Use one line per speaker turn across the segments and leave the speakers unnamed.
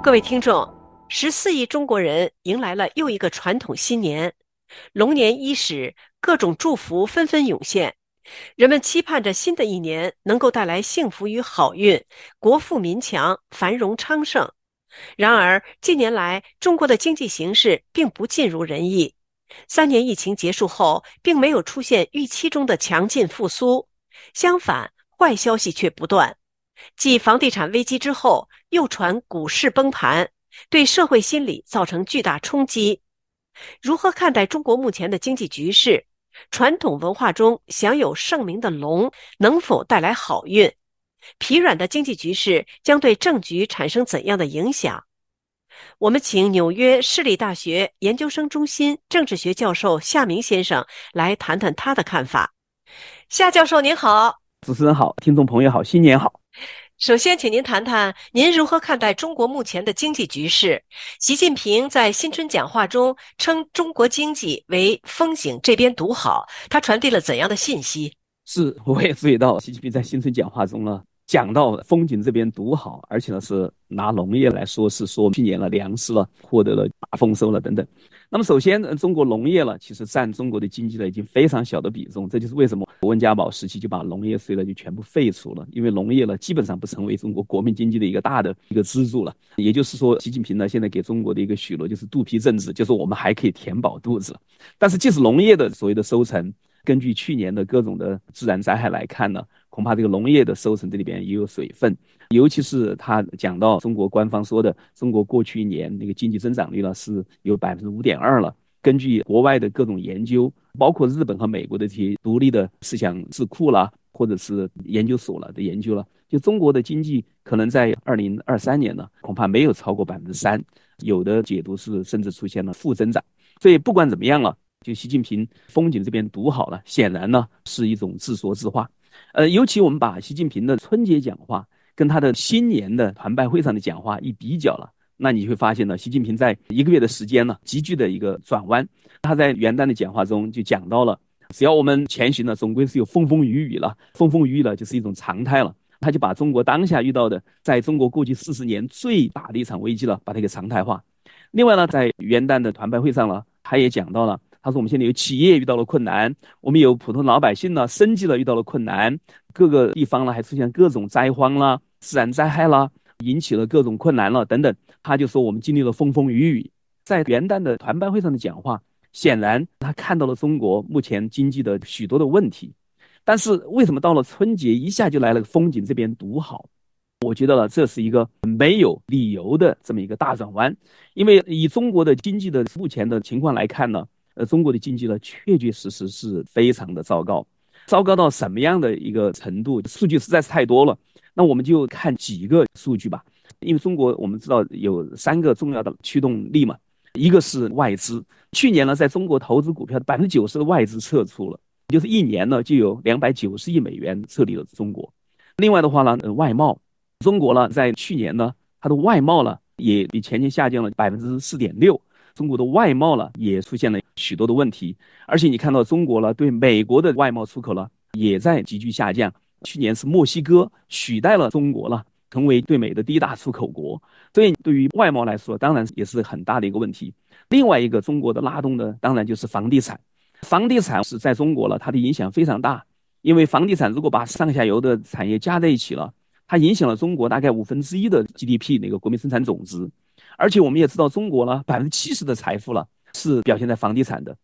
各位听众，十四亿中国人迎来了又一个传统新年，龙年伊始，各种祝福纷纷涌现，人们期盼着新的一年能够带来幸福与好运，国富民强，繁荣昌盛。然而，近年来中国的经济形势并不尽如人意，三年疫情结束后，并没有出现预期中的强劲复苏，相反，坏消息却不断。继房地产危机之后，又传股市崩盘，对社会心理造成巨大冲击。如何看待中国目前的经济局势？传统文化中享有盛名的龙能否带来好运？疲软的经济局势将对政局产生怎样的影响？我们请纽约市立大学研究生中心政治学教授夏明先生来谈谈他的看法。夏教授您好，
主持人好，听众朋友好，新年好。
首先，请您谈谈您如何看待中国目前的经济局势？习近平在新春讲话中称中国经济为“风景这边独好”，他传递了怎样的信息？
是，我也注意到习近平在新春讲话中呢。讲到风景这边独好，而且呢是拿农业来说，是说去年了粮食了获得了大丰收了等等。那么首先，中国农业了其实占中国的经济呢已经非常小的比重，这就是为什么温家宝时期就把农业税呢就全部废除了，因为农业呢基本上不成为中国国民经济的一个大的一个支柱了。也就是说，习近平呢现在给中国的一个许诺就是肚皮政治，就是我们还可以填饱肚子。但是即使农业的所谓的收成，根据去年的各种的自然灾害来看呢。恐怕这个农业的收成这里边也有水分，尤其是他讲到中国官方说的，中国过去一年那个经济增长率呢是有百分之五点二了。根据国外的各种研究，包括日本和美国的这些独立的思想智库啦，或者是研究所了的研究了，就中国的经济可能在二零二三年呢，恐怕没有超过百分之三，有的解读是甚至出现了负增长。所以不管怎么样了，就习近平风景这边读好了，显然呢是一种自说自话。呃，尤其我们把习近平的春节讲话跟他的新年的团拜会上的讲话一比较了，那你会发现呢，习近平在一个月的时间呢，急剧的一个转弯。他在元旦的讲话中就讲到了，只要我们前行呢，总归是有风风雨雨了，风风雨雨了就是一种常态了。他就把中国当下遇到的，在中国过去四十年最大的一场危机了，把它给常态化。另外呢，在元旦的团拜会上呢，他也讲到了。他说：“我们现在有企业遇到了困难，我们有普通老百姓呢，生计了遇到了困难，各个地方呢还出现各种灾荒啦、自然灾害啦，引起了各种困难了等等。”他就说：“我们经历了风风雨雨。”在元旦的团拜会上的讲话，显然他看到了中国目前经济的许多的问题，但是为什么到了春节一下就来了风景这边独好？我觉得呢，这是一个没有理由的这么一个大转弯，因为以中国的经济的目前的情况来看呢。呃，中国的经济呢，确确实实是非常的糟糕，糟糕到什么样的一个程度？数据实在是太多了。那我们就看几个数据吧。因为中国我们知道有三个重要的驱动力嘛，一个是外资。去年呢，在中国投资股票的百分之九十的外资撤出了，就是一年呢就有两百九十亿美元撤离了中国。另外的话呢，呃，外贸，中国呢在去年呢，它的外贸呢也比前年下降了百分之四点六。中国的外贸呢也出现了许多的问题，而且你看到中国呢对美国的外贸出口呢也在急剧下降。去年是墨西哥取代了中国了，成为对美的第一大出口国。所以对于外贸来说，当然也是很大的一个问题。另外一个中国的拉动的，当然就是房地产。房地产是在中国了，它的影响非常大，因为房地产如果把上下游的产业加在一起了，它影响了中国大概五分之一的 GDP 那个国民生产总值。而且我们也知道，中国呢，百分之七十的财富了是表现在房地产的。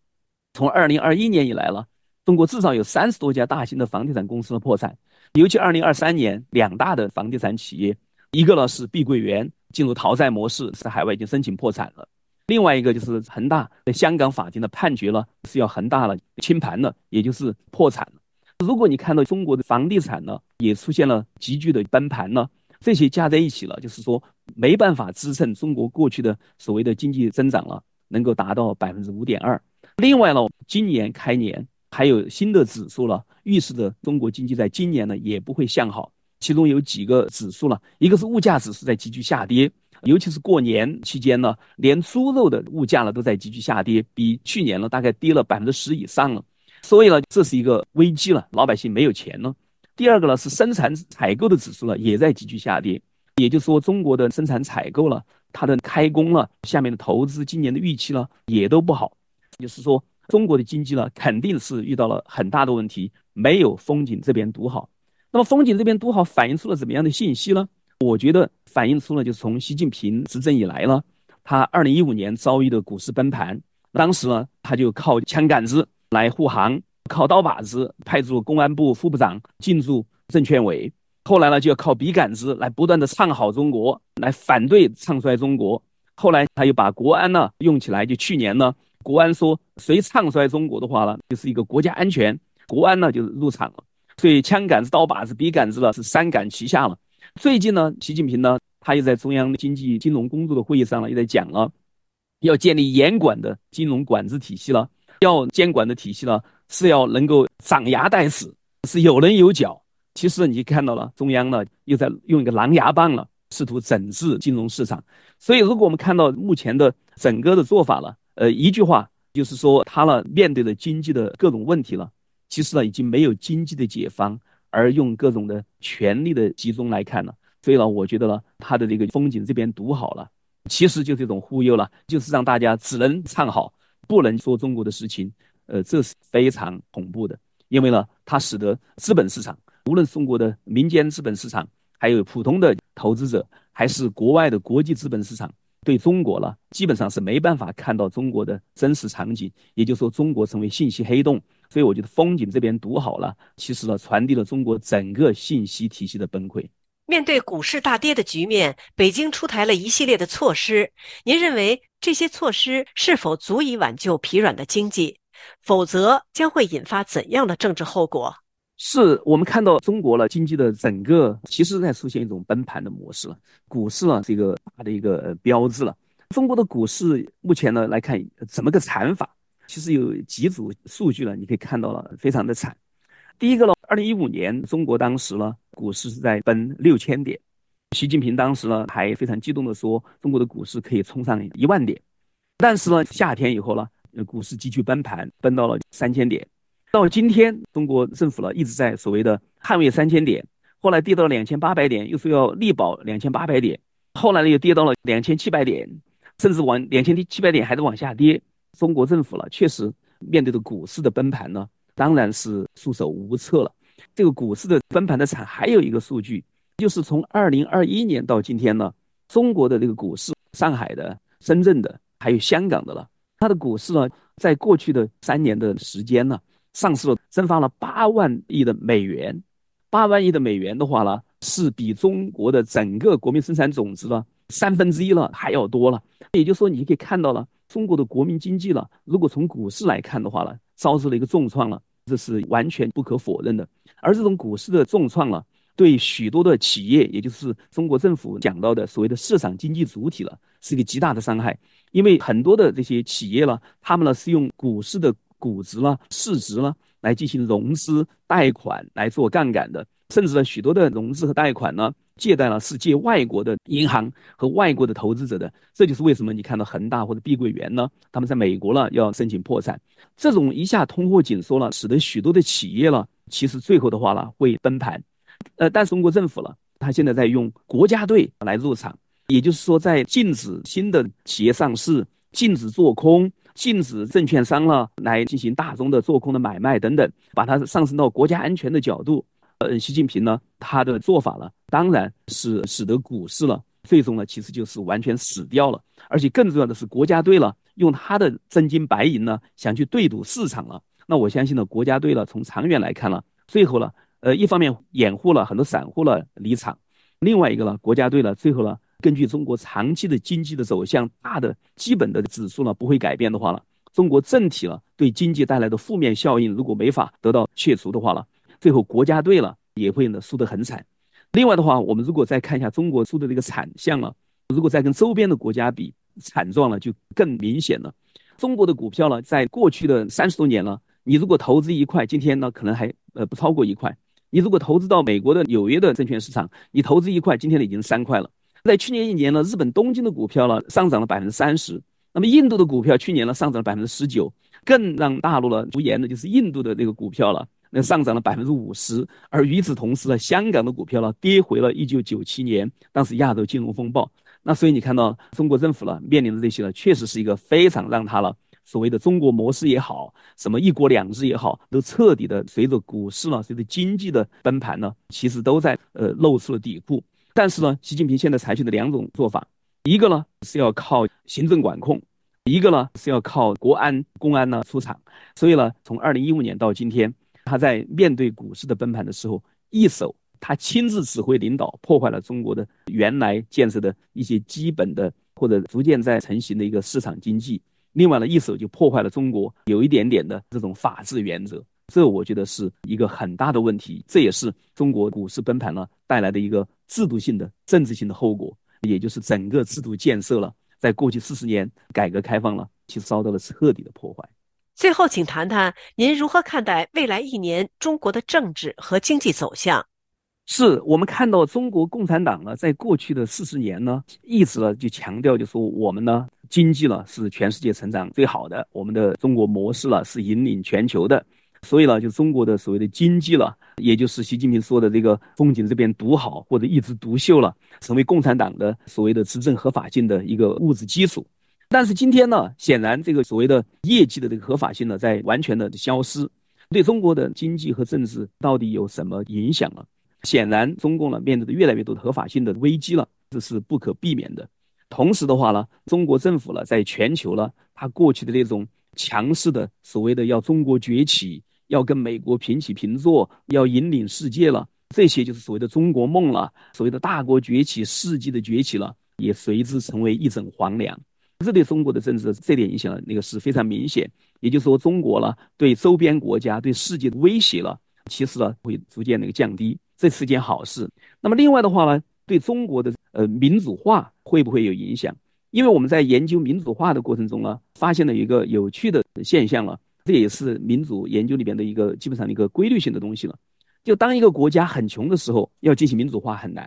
从二零二一年以来了，中国至少有三十多家大型的房地产公司的破产。尤其二零二三年，两大的房地产企业，一个呢是碧桂园进入逃债模式，在海外已经申请破产了；另外一个就是恒大，在香港法庭的判决了是要恒大了清盘了，也就是破产了。如果你看到中国的房地产呢，也出现了急剧的崩盘呢？这些加在一起了，就是说没办法支撑中国过去的所谓的经济增长了，能够达到百分之五点二。另外呢，今年开年还有新的指数了，预示着中国经济在今年呢也不会向好。其中有几个指数了，一个是物价指数在急剧下跌，尤其是过年期间呢，连猪肉的物价呢都在急剧下跌，比去年呢大概跌了百分之十以上了。所以呢，这是一个危机了，老百姓没有钱了。第二个呢是生产采购的指数呢也在急剧下跌，也就是说中国的生产采购了，它的开工了，下面的投资今年的预期呢也都不好，就是说中国的经济呢肯定是遇到了很大的问题，没有风景这边独好。那么风景这边独好反映出了怎么样的信息呢？我觉得反映出了就是从习近平执政以来呢，他二零一五年遭遇的股市崩盘，当时呢他就靠枪杆子。来护航，靠刀把子派驻公安部副部长进驻证券委，后来呢就要靠笔杆子来不断的唱好中国，来反对唱衰中国。后来他又把国安呢用起来，就去年呢，国安说谁唱衰中国的话呢，就是一个国家安全，国安呢就入场了。所以枪杆子、刀把子、笔杆子呢是三杆齐下了。最近呢，习近平呢他又在中央经济金融工作的会议上呢，又在讲了，要建立严管的金融管制体系了。要监管的体系呢，是要能够长牙带齿，是有棱有角。其实你看到了，中央呢又在用一个狼牙棒了，试图整治金融市场。所以，如果我们看到目前的整个的做法了，呃，一句话就是说，他呢面对的经济的各种问题了，其实呢已经没有经济的解方，而用各种的权力的集中来看了。所以呢，我觉得呢，他的这个风景这边独好了，其实就这种忽悠了，就是让大家只能唱好。不能说中国的事情，呃，这是非常恐怖的，因为呢，它使得资本市场，无论中国的民间资本市场，还有普通的投资者，还是国外的国际资本市场，对中国呢，基本上是没办法看到中国的真实场景，也就是说，中国成为信息黑洞。所以，我觉得风景这边读好了，其实呢，传递了中国整个信息体系的崩溃。
面对股市大跌的局面，北京出台了一系列的措施。您认为这些措施是否足以挽救疲软的经济？否则将会引发怎样的政治后果？
是我们看到中国了经济的整个，其实在出现一种崩盘的模式了。股市呢是一个大的一个标志了。中国的股市目前呢来看怎么个惨法？其实有几组数据呢，你可以看到了，非常的惨。第一个呢，二零一五年中国当时呢。股市是在奔六千点，习近平当时呢还非常激动的说，中国的股市可以冲上一万点。但是呢，夏天以后呢，股市急剧崩盘，崩到了三千点。到今天，中国政府呢一直在所谓的捍卫三千点，后来跌到了两千八百点，又说要力保两千八百点，后来呢又跌到了两千七百点，甚至往两千七百点还在往下跌。中国政府呢确实面对着股市的崩盘呢，当然是束手无策了。这个股市的崩盘的惨，还有一个数据，就是从二零二一年到今天呢，中国的这个股市，上海的、深圳的，还有香港的了，它的股市呢，在过去的三年的时间呢，上市了蒸发了八万亿的美元，八万亿的美元的话呢，是比中国的整个国民生产总值呢三分之一了还要多了。也就是说，你可以看到了，中国的国民经济了，如果从股市来看的话呢，遭受了一个重创了。这是完全不可否认的，而这种股市的重创了，对许多的企业，也就是中国政府讲到的所谓的市场经济主体了，是一个极大的伤害。因为很多的这些企业呢，他们呢是用股市的股值呢、市值呢来进行融资、贷款来做杠杆的，甚至呢许多的融资和贷款呢。借贷呢是借外国的银行和外国的投资者的，这就是为什么你看到恒大或者碧桂园呢，他们在美国呢要申请破产，这种一下通货紧缩了，使得许多的企业呢，其实最后的话呢会崩盘。呃，但是中国政府呢，他现在在用国家队来入场，也就是说在禁止新的企业上市，禁止做空，禁止证券商呢来进行大宗的做空的买卖等等，把它上升到国家安全的角度。呃，习近平呢，他的做法呢，当然是使得股市了，最终呢，其实就是完全死掉了。而且更重要的是，国家队了，用他的真金白银呢，想去对赌市场了。那我相信呢，国家队了，从长远来看了，最后呢，呃，一方面掩护了很多散户了离场，另外一个呢，国家队呢，最后呢，根据中国长期的经济的走向，大的基本的指数呢不会改变的话了，中国政体了对经济带来的负面效应，如果没法得到去除的话了。最后国家队了也会呢输得很惨。另外的话，我们如果再看一下中国输的这个惨象了，如果再跟周边的国家比，惨状了就更明显了。中国的股票呢，在过去的三十多年了，你如果投资一块，今天呢可能还呃不超过一块。你如果投资到美国的纽约的证券市场，你投资一块，今天呢已经三块了。在去年一年呢，日本东京的股票呢上涨了百分之三十，那么印度的股票去年呢上涨了百分之十九，更让大陆呢无言的就是印度的这个股票了，那上涨了百分之五十。而与此同时呢，香港的股票呢跌回了一九九七年当时亚洲金融风暴。那所以你看到中国政府呢面临的这些呢，确实是一个非常让他了所谓的中国模式也好，什么一国两制也好，都彻底的随着股市呢，随着经济的崩盘呢，其实都在呃露出了底部。但是呢，习近平现在采取的两种做法，一个呢是要靠行政管控，一个呢是要靠国安、公安呢出场。所以呢，从二零一五年到今天，他在面对股市的崩盘的时候，一手他亲自指挥领导，破坏了中国的原来建设的一些基本的或者逐渐在成型的一个市场经济；另外呢，一手就破坏了中国有一点点的这种法治原则。这我觉得是一个很大的问题，这也是中国股市崩盘了带来的一个制度性的、政治性的后果，也就是整个制度建设了，在过去四十年改革开放了，其实遭到了彻底的破坏。
最后，请谈谈您如何看待未来一年中国的政治和经济走向？
是我们看到中国共产党呢，在过去的四十年呢，一直呢就强调，就说我们呢经济呢是全世界成长最好的，我们的中国模式呢是引领全球的。所以呢，就中国的所谓的经济了，也就是习近平说的这个风景这边独好或者一枝独秀了，成为共产党的所谓的执政合法性的一个物质基础。但是今天呢，显然这个所谓的业绩的这个合法性呢，在完全的消失，对中国的经济和政治到底有什么影响呢？显然，中共呢面对的越来越多的合法性的危机了，这是不可避免的。同时的话呢，中国政府呢，在全球呢，它过去的那种强势的所谓的要中国崛起。要跟美国平起平坐，要引领世界了，这些就是所谓的中国梦了，所谓的大国崛起、世纪的崛起了，也随之成为一枕黄粱。这对中国的政治这点影响呢，那个是非常明显。也就是说，中国呢对周边国家、对世界的威胁了，其实呢会逐渐那个降低，这是件好事。那么另外的话呢，对中国的呃民主化会不会有影响？因为我们在研究民主化的过程中呢，发现了一个有趣的现象了。这也是民主研究里边的一个基本上的一个规律性的东西了。就当一个国家很穷的时候，要进行民主化很难；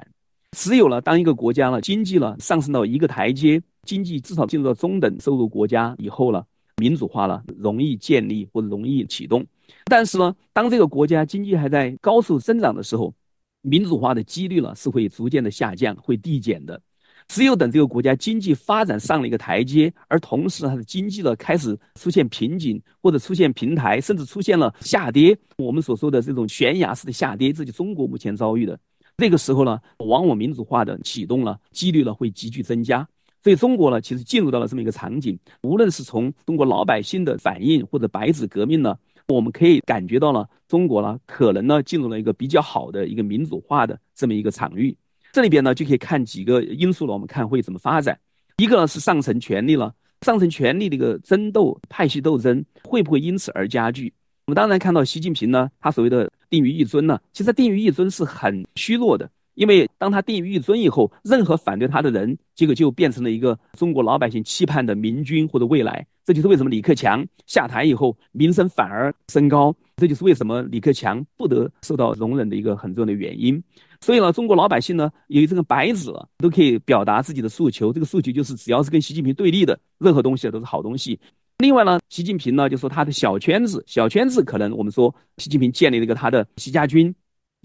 只有了当一个国家呢经济呢上升到一个台阶，经济至少进入到中等收入国家以后了，民主化了容易建立或者容易启动。但是呢，当这个国家经济还在高速增长的时候，民主化的几率呢是会逐渐的下降，会递减的。只有等这个国家经济发展上了一个台阶，而同时它的经济呢开始出现瓶颈或者出现平台，甚至出现了下跌，我们所说的这种悬崖式的下跌，这就中国目前遭遇的。那个时候呢，往往民主化的启动了，几率呢会急剧增加。所以中国呢，其实进入到了这么一个场景。无论是从中国老百姓的反应，或者白纸革命呢，我们可以感觉到了中国呢，可能呢进入了一个比较好的一个民主化的这么一个场域。这里边呢就可以看几个因素了，我们看会怎么发展。一个呢是上层权力了，上层权力的一个争斗、派系斗争会不会因此而加剧？我们当然看到习近平呢，他所谓的定于一尊呢，其实定于一尊是很虚弱的，因为当他定于一尊以后，任何反对他的人，结果就变成了一个中国老百姓期盼的明君或者未来。这就是为什么李克强下台以后名声反而升高，这就是为什么李克强不得受到容忍的一个很重要的原因。所以呢，中国老百姓呢，有这个白纸都可以表达自己的诉求。这个诉求就是，只要是跟习近平对立的任何东西都是好东西。另外呢，习近平呢就说他的小圈子，小圈子可能我们说习近平建立了一个他的习家军，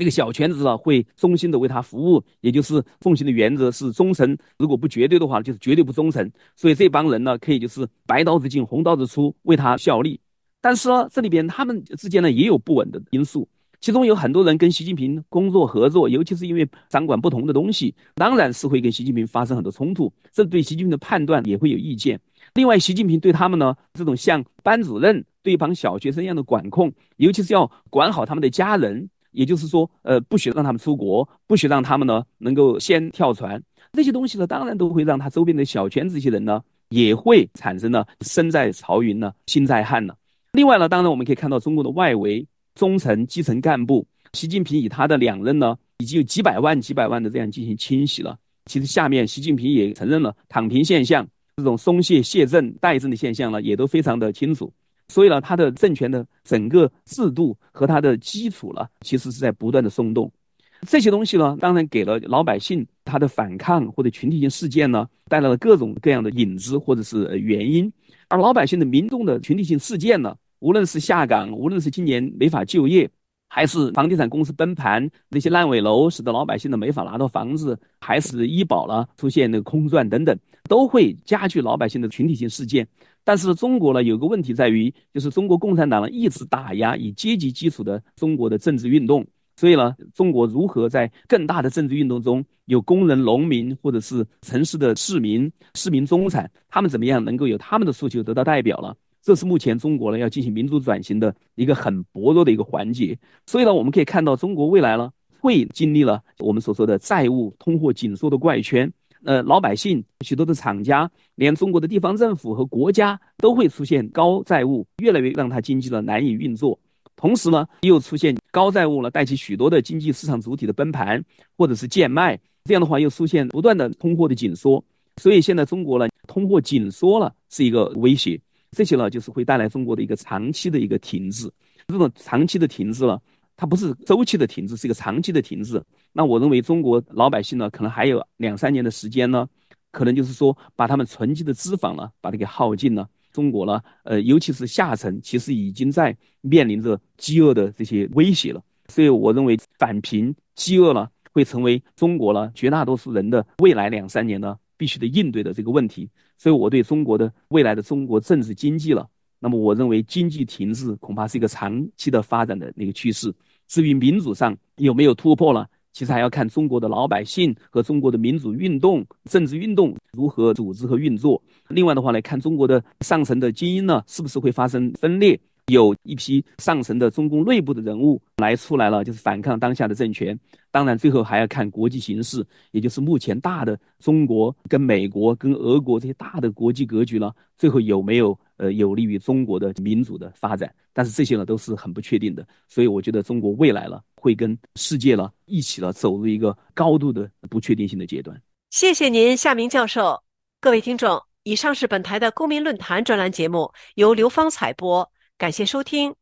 这个小圈子呢会忠心的为他服务，也就是奉行的原则是忠诚，如果不绝对的话，就是绝对不忠诚。所以这帮人呢可以就是白刀子进红刀子出，为他效力。但是呢，这里边他们之间呢也有不稳的因素。其中有很多人跟习近平工作合作，尤其是因为掌管不同的东西，当然是会跟习近平发生很多冲突，这对习近平的判断也会有意见。另外，习近平对他们呢，这种像班主任对一帮小学生一样的管控，尤其是要管好他们的家人，也就是说，呃，不许让他们出国，不许让他们呢能够先跳船，这些东西呢，当然都会让他周边的小圈子一些人呢，也会产生了身在曹营呢，心在汉呢。另外呢，当然我们可以看到中国的外围。中层、基层干部，习近平以他的两任呢，已经有几百万、几百万的这样进行清洗了。其实下面习近平也承认了躺平现象，这种松懈、卸任、代政的现象呢，也都非常的清楚。所以呢，他的政权的整个制度和他的基础呢，其实是在不断的松动。这些东西呢，当然给了老百姓他。的反抗或者群体性事件呢，带来了各种各样的影子或者是原因。而老百姓的民众的群体性事件呢，无论是下岗，无论是今年没法就业，还是房地产公司崩盘，那些烂尾楼使得老百姓的没法拿到房子，还是医保了出现那个空转等等，都会加剧老百姓的群体性事件。但是中国呢，有个问题在于，就是中国共产党呢一直打压以阶级基础的中国的政治运动。所以呢，中国如何在更大的政治运动中，有工人、农民，或者是城市的市民、市民中产，他们怎么样能够有他们的诉求得到代表了？这是目前中国呢要进行民主转型的一个很薄弱的一个环节。所以呢，我们可以看到，中国未来呢会经历了我们所说的债务、通货紧缩的怪圈。呃，老百姓、许多的厂家，连中国的地方政府和国家都会出现高债务，越来越让它经济呢难以运作。同时呢，又出现高债务呢，带起许多的经济市场主体的崩盘或者是贱卖，这样的话又出现不断的通货的紧缩，所以现在中国呢，通货紧缩了是一个威胁，这些呢就是会带来中国的一个长期的一个停滞，这种长期的停滞了，它不是周期的停滞，是一个长期的停滞。那我认为中国老百姓呢，可能还有两三年的时间呢，可能就是说把他们存积的脂肪呢，把它给耗尽了。中国呢，呃，尤其是下层，其实已经在面临着饥饿的这些威胁了。所以，我认为反贫、饥饿呢，会成为中国呢绝大多数人的未来两三年呢必须得应对的这个问题。所以，我对中国的未来的中国政治经济了，那么我认为经济停滞恐怕是一个长期的发展的那个趋势。至于民主上有没有突破了？其实还要看中国的老百姓和中国的民主运动、政治运动如何组织和运作。另外的话呢，看中国的上层的精英呢，是不是会发生分裂？有一批上层的中共内部的人物来出来了，就是反抗当下的政权。当然，最后还要看国际形势，也就是目前大的中国跟美国、跟俄国这些大的国际格局呢，最后有没有呃有利于中国的民主的发展？但是这些呢都是很不确定的。所以我觉得中国未来了会跟世界呢一起了走入一个高度的不确定性的阶段。
谢谢您，夏明教授。各位听众，以上是本台的公民论坛专栏节目，由刘芳采播。感谢收听。